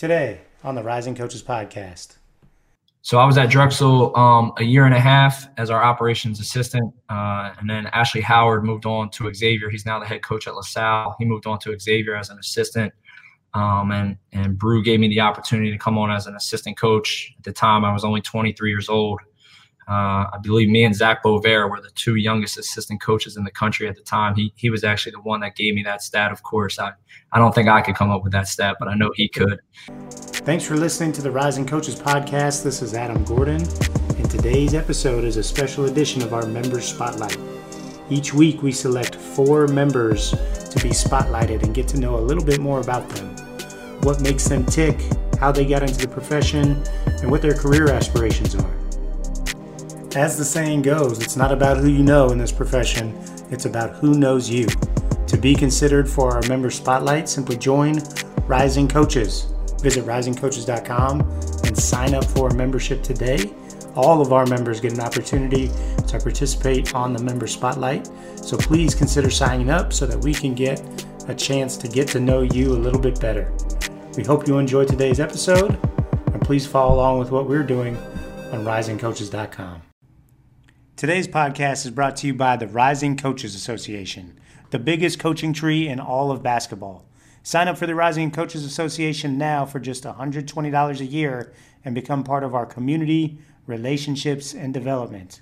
Today on the Rising Coaches Podcast. So I was at Drexel um, a year and a half as our operations assistant, uh, and then Ashley Howard moved on to Xavier. He's now the head coach at LaSalle. He moved on to Xavier as an assistant, um, and and Brew gave me the opportunity to come on as an assistant coach. At the time, I was only 23 years old. Uh, I believe me and Zach Bover were the two youngest assistant coaches in the country at the time. He he was actually the one that gave me that stat. Of course, I I don't think I could come up with that stat, but I know he could. Thanks for listening to the Rising Coaches podcast. This is Adam Gordon, and today's episode is a special edition of our Members Spotlight. Each week, we select four members to be spotlighted and get to know a little bit more about them, what makes them tick, how they got into the profession, and what their career aspirations are. As the saying goes, it's not about who you know in this profession, it's about who knows you. To be considered for our member spotlight, simply join Rising Coaches. Visit risingcoaches.com and sign up for a membership today. All of our members get an opportunity to participate on the member spotlight. So please consider signing up so that we can get a chance to get to know you a little bit better. We hope you enjoyed today's episode and please follow along with what we're doing on risingcoaches.com. Today's podcast is brought to you by the Rising Coaches Association, the biggest coaching tree in all of basketball. Sign up for the Rising Coaches Association now for just $120 a year and become part of our community, relationships, and development.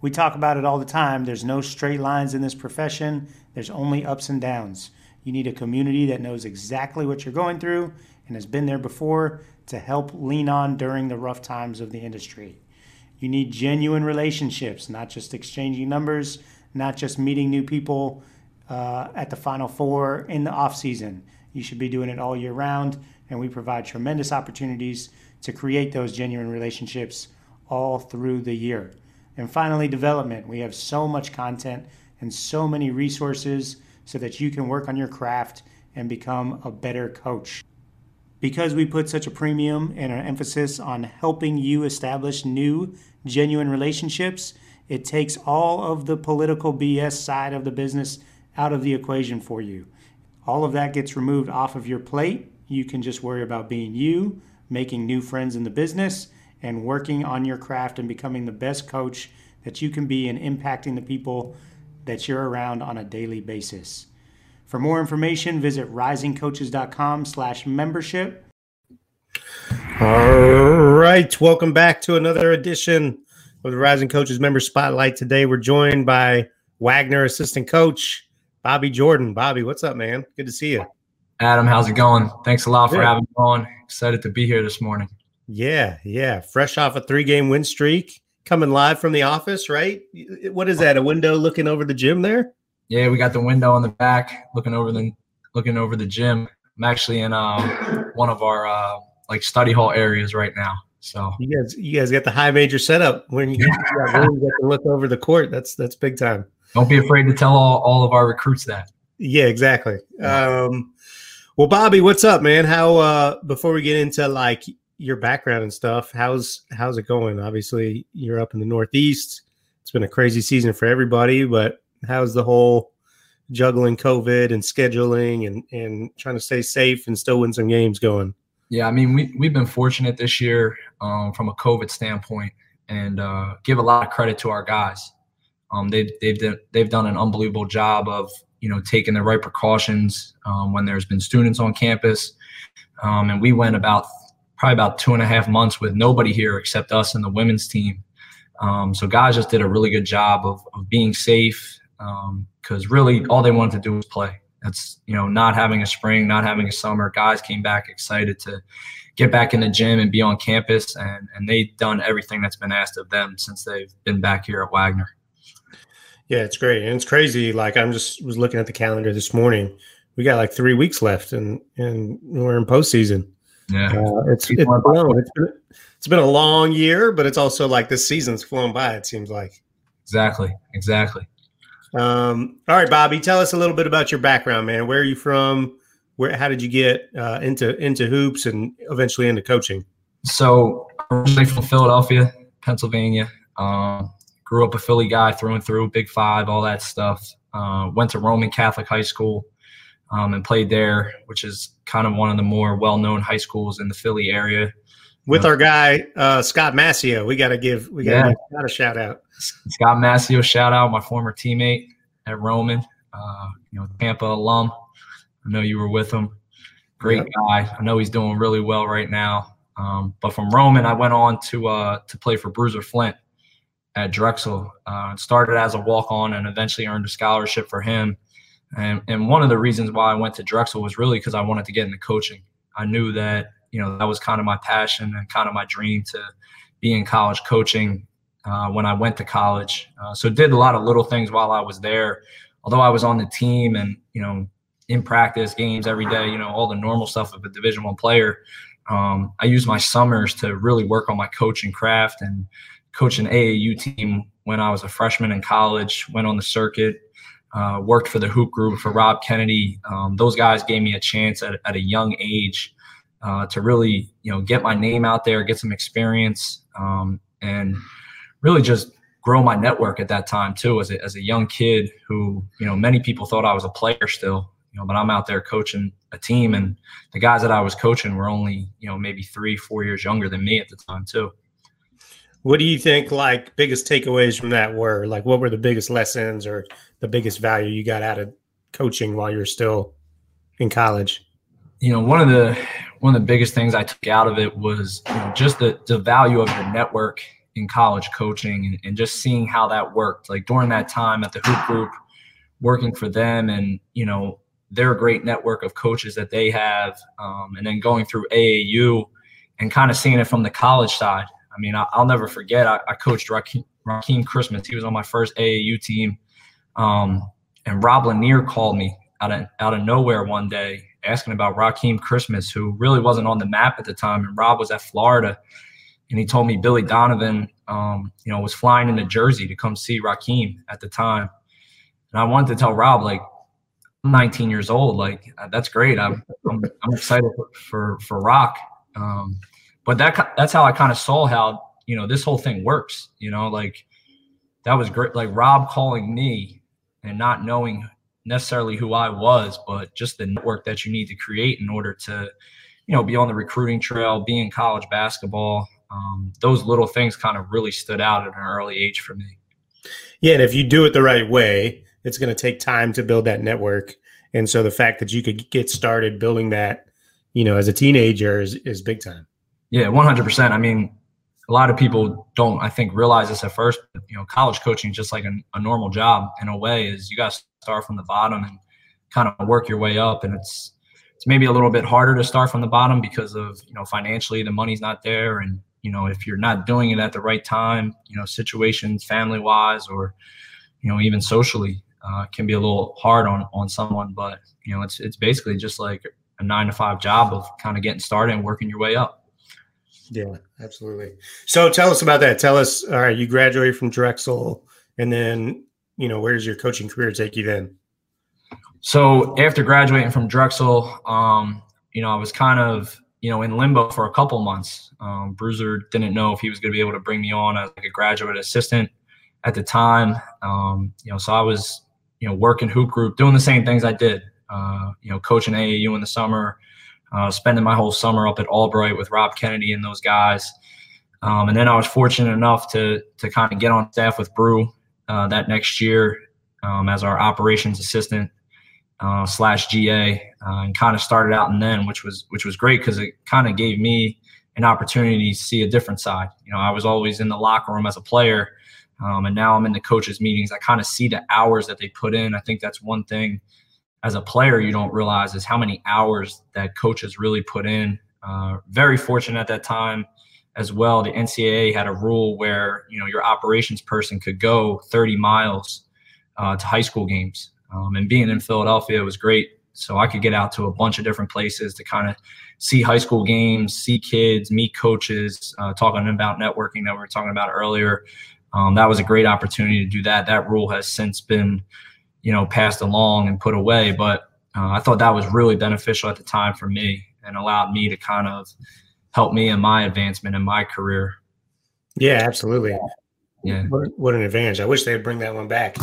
We talk about it all the time. There's no straight lines in this profession, there's only ups and downs. You need a community that knows exactly what you're going through and has been there before to help lean on during the rough times of the industry. You need genuine relationships, not just exchanging numbers, not just meeting new people uh, at the Final Four in the off season. You should be doing it all year round, and we provide tremendous opportunities to create those genuine relationships all through the year. And finally, development. We have so much content and so many resources so that you can work on your craft and become a better coach. Because we put such a premium and an emphasis on helping you establish new, genuine relationships, it takes all of the political BS side of the business out of the equation for you. All of that gets removed off of your plate. You can just worry about being you, making new friends in the business, and working on your craft and becoming the best coach that you can be and impacting the people that you're around on a daily basis. For more information, visit risingcoaches.com slash membership. All right. Welcome back to another edition of the Rising Coaches Member Spotlight. Today we're joined by Wagner assistant coach, Bobby Jordan. Bobby, what's up, man? Good to see you. Adam, how's it going? Thanks a lot for having me on. Excited to be here this morning. Yeah, yeah. Fresh off a three game win streak, coming live from the office, right? What is that? A window looking over the gym there? Yeah, we got the window on the back, looking over the looking over the gym. I'm actually in um, one of our uh, like study hall areas right now. So you guys, you guys got the high major setup when you, get to look over the court. That's that's big time. Don't be afraid to tell all, all of our recruits that. Yeah, exactly. Um, well, Bobby, what's up, man? How uh, before we get into like your background and stuff, how's how's it going? Obviously, you're up in the Northeast. It's been a crazy season for everybody, but how's the whole juggling COVID and scheduling and and trying to stay safe and still win some games going? Yeah, I mean we we've been fortunate this year um, from a COVID standpoint, and uh, give a lot of credit to our guys. Um, they've they've done, they've done an unbelievable job of you know taking the right precautions um, when there's been students on campus, um, and we went about probably about two and a half months with nobody here except us and the women's team. Um, so guys just did a really good job of, of being safe because um, really all they wanted to do was play. That's you know not having a spring, not having a summer. Guys came back excited to get back in the gym and be on campus, and and they've done everything that's been asked of them since they've been back here at Wagner. Yeah, it's great, and it's crazy. Like I'm just was looking at the calendar this morning. We got like three weeks left, and and we're in postseason. Yeah, uh, it's it's, blown. it's been it's been a long year, but it's also like this season's flown by. It seems like. Exactly. Exactly. Um, all right, Bobby, tell us a little bit about your background, man. Where are you from? Where, how did you get uh, into into hoops and eventually into coaching? So I'm originally from Philadelphia, Pennsylvania. Um, grew up a Philly guy through and through, Big Five, all that stuff. Uh, went to Roman Catholic High School. um, and played there, which is kind of one of the more well-known high schools in the Philly area. With our guy uh, Scott Massio, we got to give we got yeah. a shout out. Scott Massio, shout out my former teammate at Roman, uh, you know Tampa alum. I know you were with him. Great yep. guy. I know he's doing really well right now. Um, but from Roman, I went on to uh, to play for Bruiser Flint at Drexel. Uh, started as a walk on and eventually earned a scholarship for him. And, and one of the reasons why I went to Drexel was really because I wanted to get into coaching. I knew that, you know, that was kind of my passion and kind of my dream to be in college coaching uh, when I went to college. Uh, so did a lot of little things while I was there. Although I was on the team and, you know, in practice, games every day, you know, all the normal stuff of a Division One player. Um, I used my summers to really work on my coaching craft and coach an AAU team when I was a freshman in college, went on the circuit, uh, worked for the hoop group for Rob Kennedy. Um, those guys gave me a chance at, at a young age uh, to really, you know, get my name out there, get some experience, um, and really just grow my network at that time too. As a, as a young kid who, you know, many people thought I was a player still, you know, but I'm out there coaching a team, and the guys that I was coaching were only, you know, maybe three, four years younger than me at the time too. What do you think like biggest takeaways from that were? Like what were the biggest lessons or the biggest value you got out of coaching while you're still in college? You know, one of the one of the biggest things I took out of it was you know, just the, the value of the network in college coaching and, and just seeing how that worked. Like during that time at the hoop group, working for them and, you know, their great network of coaches that they have, um, and then going through AAU and kind of seeing it from the college side I mean, I, will never forget. I, I coached Rakeem, Rakeem, Christmas. He was on my first AAU team, um, and Rob Lanier called me out of out of nowhere one day asking about Rakeem Christmas, who really wasn't on the map at the time. And Rob was at Florida, and he told me Billy Donovan, um, you know, was flying into Jersey to come see Rakeem at the time. And I wanted to tell Rob, like, I'm 19 years old. Like, that's great. I'm I'm, I'm excited for for, for Rock. Um, but that that's how I kind of saw how you know this whole thing works. You know, like that was great. Like Rob calling me and not knowing necessarily who I was, but just the network that you need to create in order to, you know, be on the recruiting trail, be in college basketball. Um, those little things kind of really stood out at an early age for me. Yeah, and if you do it the right way, it's going to take time to build that network. And so the fact that you could get started building that, you know, as a teenager is, is big time. Yeah, one hundred percent. I mean, a lot of people don't, I think, realize this at first. But, you know, college coaching is just like a, a normal job in a way. Is you got to start from the bottom and kind of work your way up, and it's it's maybe a little bit harder to start from the bottom because of you know financially the money's not there, and you know if you're not doing it at the right time, you know situations family wise or you know even socially uh, can be a little hard on on someone. But you know it's it's basically just like a nine to five job of kind of getting started and working your way up. Yeah, absolutely. So tell us about that. Tell us, all right, you graduated from Drexel, and then, you know, where does your coaching career take you then? So after graduating from Drexel, um, you know, I was kind of, you know, in limbo for a couple months. Um, Bruiser didn't know if he was going to be able to bring me on as like a graduate assistant at the time. Um, you know, so I was, you know, working hoop group, doing the same things I did. Uh, you know, coaching AAU in the summer, uh, spending my whole summer up at Albright with Rob Kennedy and those guys. Um, and then I was fortunate enough to to kind of get on staff with Brew uh, that next year um, as our operations assistant uh, slash GA, uh, and kind of started out and then, which was which was great because it kind of gave me an opportunity to see a different side. You know, I was always in the locker room as a player, um, and now I'm in the coaches' meetings. I kind of see the hours that they put in. I think that's one thing as a player you don't realize is how many hours that coaches really put in. Uh, very fortunate at that time as well. The NCAA had a rule where you know your operations person could go 30 miles uh, to high school games, um, and being in Philadelphia was great. So I could get out to a bunch of different places to kind of see high school games, see kids, meet coaches, uh, talking about networking that we were talking about earlier. Um, that was a great opportunity to do that. That rule has since been you know, passed along and put away. But uh, I thought that was really beneficial at the time for me and allowed me to kind of help me in my advancement in my career. Yeah, absolutely. Yeah. What, what an advantage. I wish they'd bring that one back.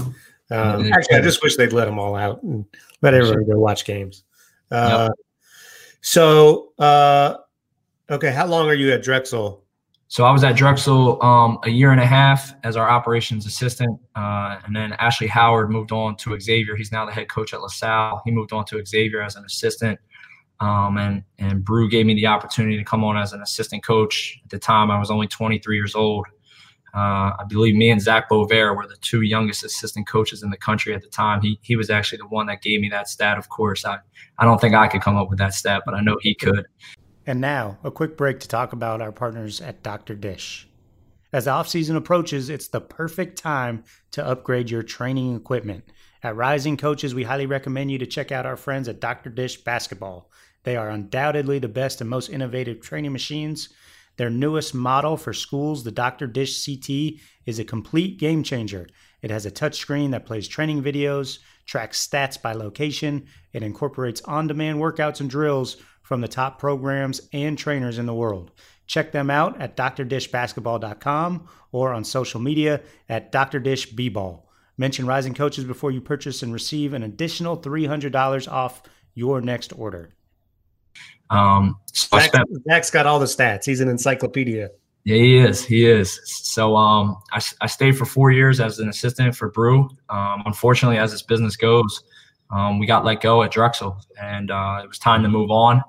Um, actually, I just wish they'd let them all out and let everyone go watch games. Uh, yep. So, uh, okay, how long are you at Drexel? So I was at Drexel um, a year and a half as our operations assistant, uh, and then Ashley Howard moved on to Xavier. He's now the head coach at LaSalle. He moved on to Xavier as an assistant, um, and and Brew gave me the opportunity to come on as an assistant coach. At the time, I was only 23 years old. Uh, I believe me and Zach Bover were the two youngest assistant coaches in the country at the time. He he was actually the one that gave me that stat. Of course, I I don't think I could come up with that stat, but I know he could. And now, a quick break to talk about our partners at Dr. Dish. As the offseason approaches, it's the perfect time to upgrade your training equipment. At Rising Coaches, we highly recommend you to check out our friends at Dr. Dish Basketball. They are undoubtedly the best and most innovative training machines their newest model for schools, the Dr. Dish CT, is a complete game changer. It has a touchscreen that plays training videos, tracks stats by location, it incorporates on demand workouts and drills from the top programs and trainers in the world. Check them out at drdishbasketball.com or on social media at drdishbball. Mention Rising Coaches before you purchase and receive an additional $300 off your next order. Um, so Zach, spent, Zach's got all the stats. He's an encyclopedia. Yeah, he is. He is. So um, I, I stayed for four years as an assistant for Brew. Um, unfortunately, as this business goes, um, we got let go at Drexel, and uh, it was time to move on.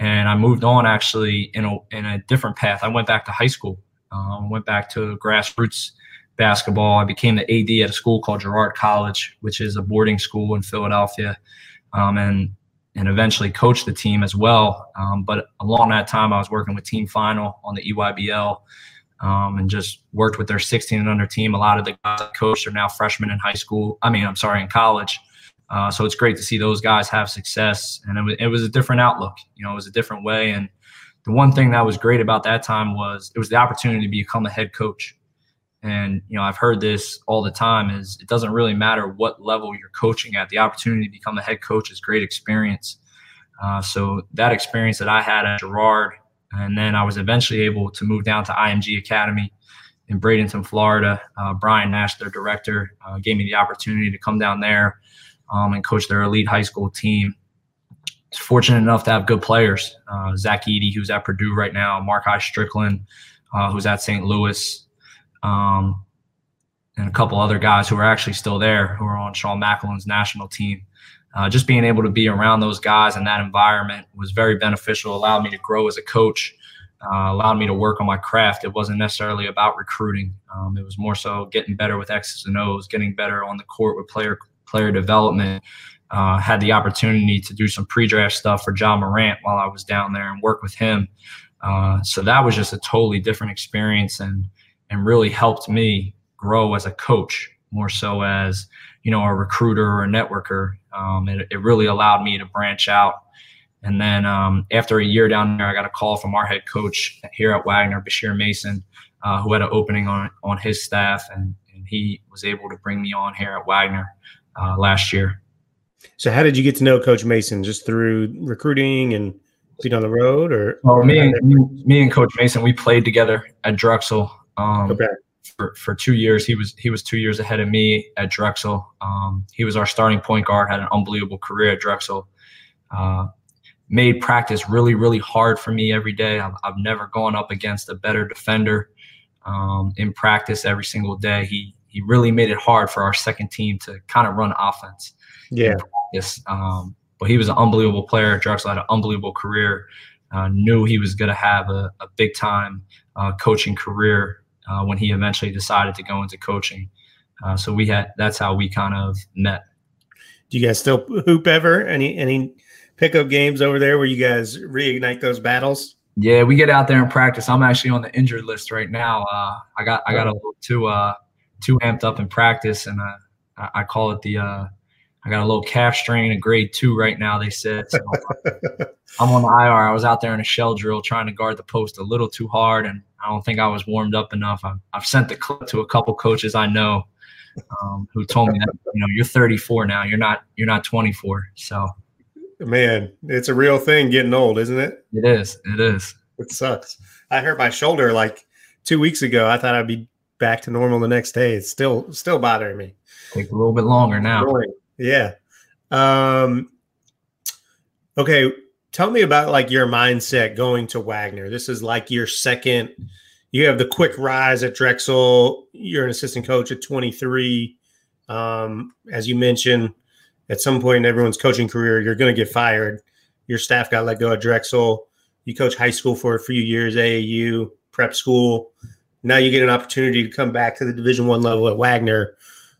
And I moved on actually in a in a different path. I went back to high school. Um, went back to grassroots basketball. I became the AD at a school called Girard College, which is a boarding school in Philadelphia. Um, and and eventually coached the team as well. Um, but along that time, I was working with Team Final on the EYBL um, and just worked with their 16 and under team. A lot of the guys I coached are now freshmen in high school. I mean, I'm sorry, in college. Uh, so it's great to see those guys have success. And it was, it was a different outlook. You know, it was a different way. And the one thing that was great about that time was it was the opportunity to become a head coach and you know i've heard this all the time is it doesn't really matter what level you're coaching at the opportunity to become a head coach is great experience uh, so that experience that i had at Girard, and then i was eventually able to move down to img academy in bradenton florida uh, brian nash their director uh, gave me the opportunity to come down there um, and coach their elite high school team It's fortunate enough to have good players uh, zach Edey, who's at purdue right now mark i strickland uh, who's at st louis um, and a couple other guys who are actually still there who are on Sean McAloon's national team. Uh, just being able to be around those guys in that environment was very beneficial, allowed me to grow as a coach, uh, allowed me to work on my craft. It wasn't necessarily about recruiting. Um, it was more so getting better with X's and O's, getting better on the court with player player development. Uh, had the opportunity to do some pre-draft stuff for Ja Morant while I was down there and work with him. Uh, so that was just a totally different experience and and really helped me grow as a coach more so as you know a recruiter or a networker um, it, it, really allowed me to branch out and then um, after a year down there i got a call from our head coach here at wagner bashir mason uh, who had an opening on on his staff and, and he was able to bring me on here at wagner uh, last year so how did you get to know coach mason just through recruiting and being on the road or well me and me, me and coach mason we played together at drexel um, okay. For, for two years, he was he was two years ahead of me at Drexel. Um, he was our starting point guard. Had an unbelievable career at Drexel. Uh, made practice really really hard for me every day. I've, I've never gone up against a better defender um, in practice every single day. He he really made it hard for our second team to kind of run offense. Yeah. Yes. Um, but he was an unbelievable player. Drexel had an unbelievable career. Uh, knew he was going to have a, a big time uh, coaching career uh, when he eventually decided to go into coaching. Uh, so we had that's how we kind of met. Do you guys still hoop ever? Any any pickup games over there where you guys reignite those battles? Yeah, we get out there and practice. I'm actually on the injured list right now. Uh, I got I got a little too uh, too amped up in practice, and I, I call it the uh, I got a little calf strain, a grade two right now. They said so I'm on the IR. I was out there in a shell drill trying to guard the post a little too hard, and I don't think I was warmed up enough. I've, I've sent the clip to a couple coaches I know um, who told me that you know you're 34 now. You're not you're not 24. So man, it's a real thing getting old, isn't it? It is. It is. It sucks. I hurt my shoulder like two weeks ago. I thought I'd be back to normal the next day. It's still still bothering me. Take a little bit longer now. Yeah. Um, okay, tell me about like your mindset going to Wagner. This is like your second. You have the quick rise at Drexel. You're an assistant coach at 23. Um, as you mentioned, at some point in everyone's coaching career, you're going to get fired. Your staff got let go at Drexel. You coach high school for a few years, AAU, prep school. Now you get an opportunity to come back to the Division One level at Wagner.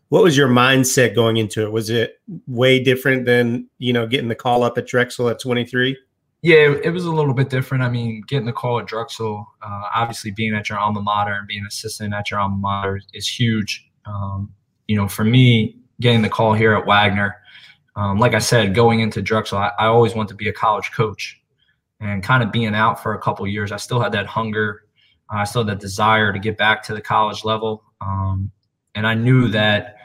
What was your mindset going into it? Was it way different than you know getting the call up at Drexel at 23? Yeah, it was a little bit different. I mean, getting the call at Drexel, uh, obviously being at your alma mater and being assistant at your alma mater is huge. Um, you know, for me, getting the call here at Wagner, um, like I said, going into Drexel, I, I always want to be a college coach, and kind of being out for a couple years, I still had that hunger I still had desire to get back to the college level. Um, and I knew that,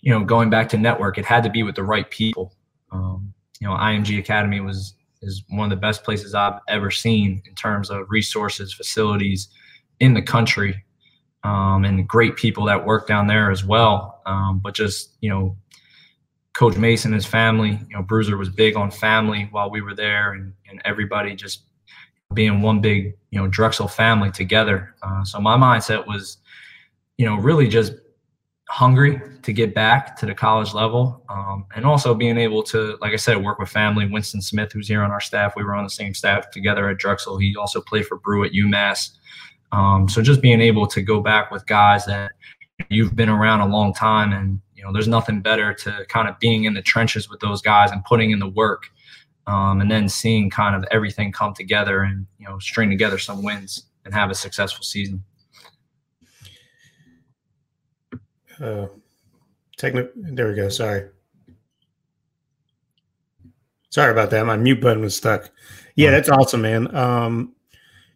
you know, going back to network, it had to be with the right people. Um, you know, IMG Academy was is one of the best places I've ever seen in terms of resources, facilities in the country, um, and great people that work down there as well. Um, but just you know, Coach Mason, and his family, you know, Bruiser was big on family while we were there, and, and everybody just being one big, you know, Drexel family together. Uh, so my mindset was, you know, really just hungry to get back to the college level, um, and also being able to, like I said, work with family. Winston Smith, who's here on our staff, we were on the same staff together at Drexel. He also played for Brew at UMass. Um, so just being able to go back with guys that you've been around a long time, and you know, there's nothing better to kind of being in the trenches with those guys and putting in the work um, and then seeing kind of everything come together and you know string together some wins and have a successful season. Uh, techni- there we go. Sorry. Sorry about that. My mute button was stuck. Yeah, that's awesome, man. Um,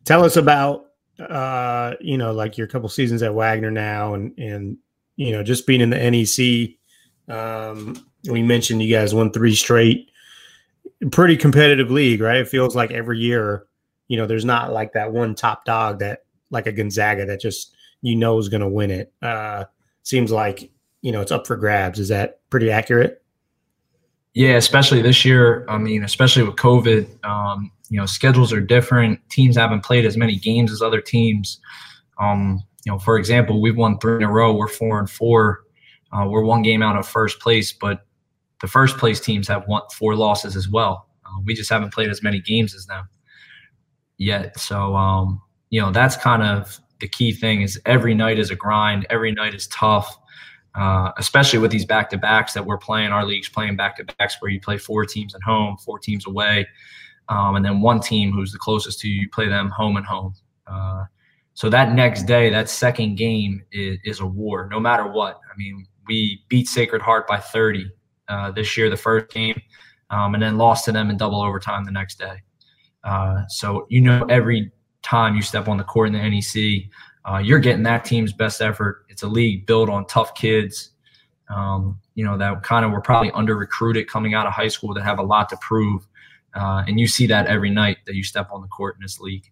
tell us about uh, you know, like your couple seasons at Wagner now, and and you know, just being in the NEC. Um, we mentioned you guys won three straight pretty competitive league, right? It feels like every year, you know, there's not like that one top dog that like a Gonzaga that just you know is going to win it. Uh, seems like you know it's up for grabs. Is that pretty accurate? Yeah, especially this year. I mean, especially with COVID, um, you know, schedules are different. Teams haven't played as many games as other teams. Um, you know, for example, we've won three in a row. We're four and four. Uh, we're one game out of first place, but the first place teams have won four losses as well. Uh, we just haven't played as many games as them yet. So, um, you know, that's kind of the key thing is every night is a grind. Every night is tough, uh, especially with these back to backs that we're playing. Our league's playing back to backs where you play four teams at home, four teams away, um, and then one team who's the closest to you, you play them home and home. Uh, so that next day, that second game is, is a war, no matter what. I mean, we beat Sacred Heart by 30 uh, this year, the first game, um, and then lost to them in double overtime the next day. Uh, so you know every time you step on the court in the NEC, uh, you're getting that team's best effort. It's a league built on tough kids, um, you know that kind of were probably under recruited coming out of high school that have a lot to prove, uh, and you see that every night that you step on the court in this league.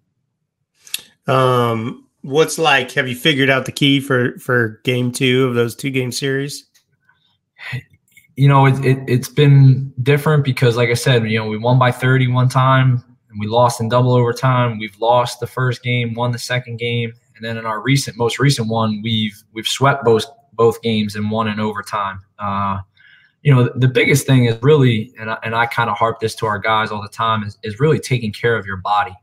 Um, what's like? Have you figured out the key for for game two of those two game series? You know, it, it, it's been different because, like I said, you know, we won by 30 one time and we lost in double overtime. We've lost the first game, won the second game, and then in our recent, most recent one, we've we've swept both both games and won in overtime. Uh, you know, the, the, biggest thing is really, and I, and I kind of harp this to our guys all the time, is, is really taking care of your body.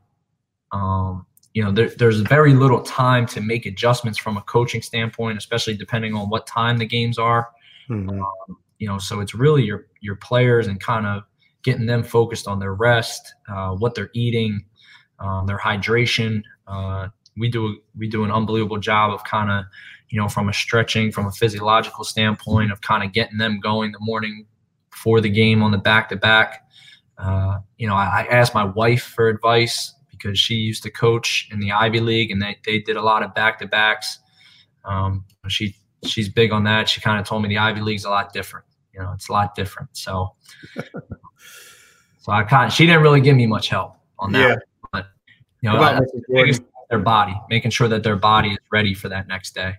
Um, you know, there, there's very little time to make adjustments from a coaching standpoint, especially depending on what time the games are. Mm-hmm. Um, you know, so it's really your your players and kind of getting them focused on their rest, uh, what they're eating, um, their hydration. Uh, we do we do an unbelievable job of kind of, you know, from a stretching, from a physiological standpoint, of kind of getting them going the morning before the game on the back to back. You know, I, I asked my wife for advice because she used to coach in the Ivy League and they, they did a lot of back to backs. Um, she she's big on that. She kind of told me the Ivy League's a lot different. You know, it's a lot different. So, so I kind of, she didn't really give me much help on that. Yeah. But, you know, I, their body, making sure that their body is ready for that next day.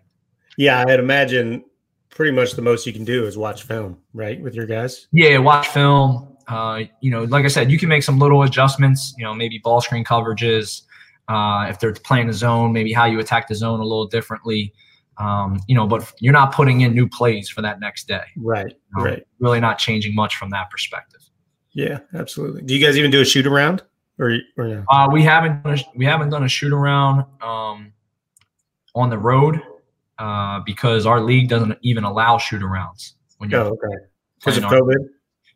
Yeah, I'd imagine pretty much the most you can do is watch film, right, with your guys. Yeah, watch film. Uh, you know, like I said, you can make some little adjustments. You know, maybe ball screen coverages. Uh, if they're playing the zone, maybe how you attack the zone a little differently. Um, you know, but you're not putting in new plays for that next day. Right. Um, right. Really not changing much from that perspective. Yeah, absolutely. Do you guys even do a shoot around or or no? Uh, we haven't done a, we haven't done a shoot around um, on the road uh, because our league doesn't even allow shoot arounds when you're Oh, okay. Because of our- COVID.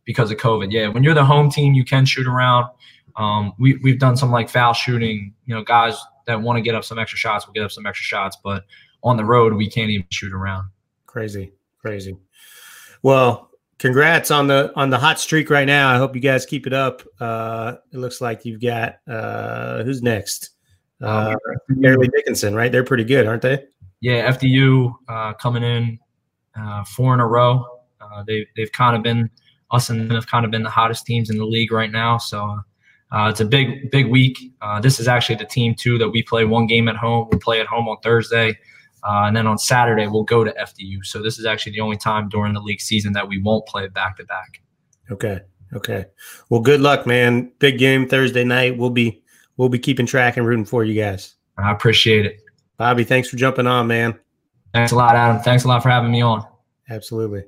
because of COVID. Yeah, when you're the home team, you can shoot around. Um, we we've done some like foul shooting. You know, guys that want to get up some extra shots will get up some extra shots, but on the road we can't even shoot around. Crazy, crazy. Well, congrats on the on the hot streak right now. I hope you guys keep it up. Uh, it looks like you've got uh, who's next? Uh, Fairleigh Dickinson, right? They're pretty good, aren't they? Yeah, FDU uh, coming in uh, four in a row. Uh, they they've kind of been us and them have kind of been the hottest teams in the league right now. So uh, it's a big big week. Uh, this is actually the team too that we play one game at home. We'll play at home on Thursday. Uh, and then on Saturday we'll go to FDU. So this is actually the only time during the league season that we won't play back to back. Okay. Okay. Well, good luck, man. Big game Thursday night. We'll be we'll be keeping track and rooting for you guys. I appreciate it. Bobby, thanks for jumping on, man. Thanks a lot, Adam. Thanks a lot for having me on. Absolutely.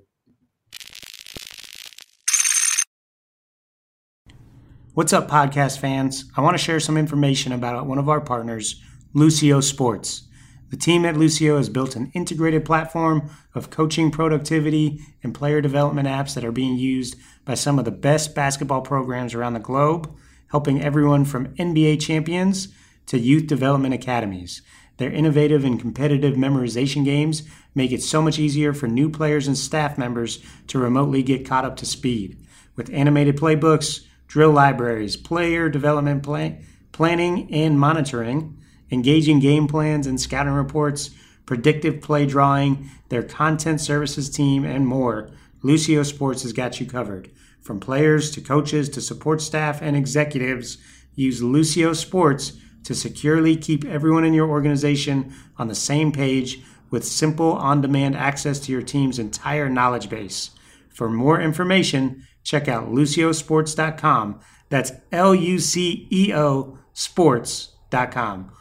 What's up, podcast fans? I want to share some information about one of our partners, Luceo Sports. The team at Luceo has built an integrated platform of coaching productivity and player development apps that are being used by some of the best basketball programs around the globe, helping everyone from NBA champions to youth development academies. Their innovative and competitive memorization games make it so much easier for new players and staff members to remotely get caught up to speed. With animated playbooks, drill libraries, player development plan- planning and monitoring, engaging game plans and scouting reports, predictive play drawing, their content services team, and more, Luceo Sports has got you covered. From players to coaches to support staff and executives, use Luceo Sports to securely keep everyone in your organization on the same page with simple on demand access to your team's entire knowledge base. For more information, check out luceosports.com. That's L U C E O sports.com.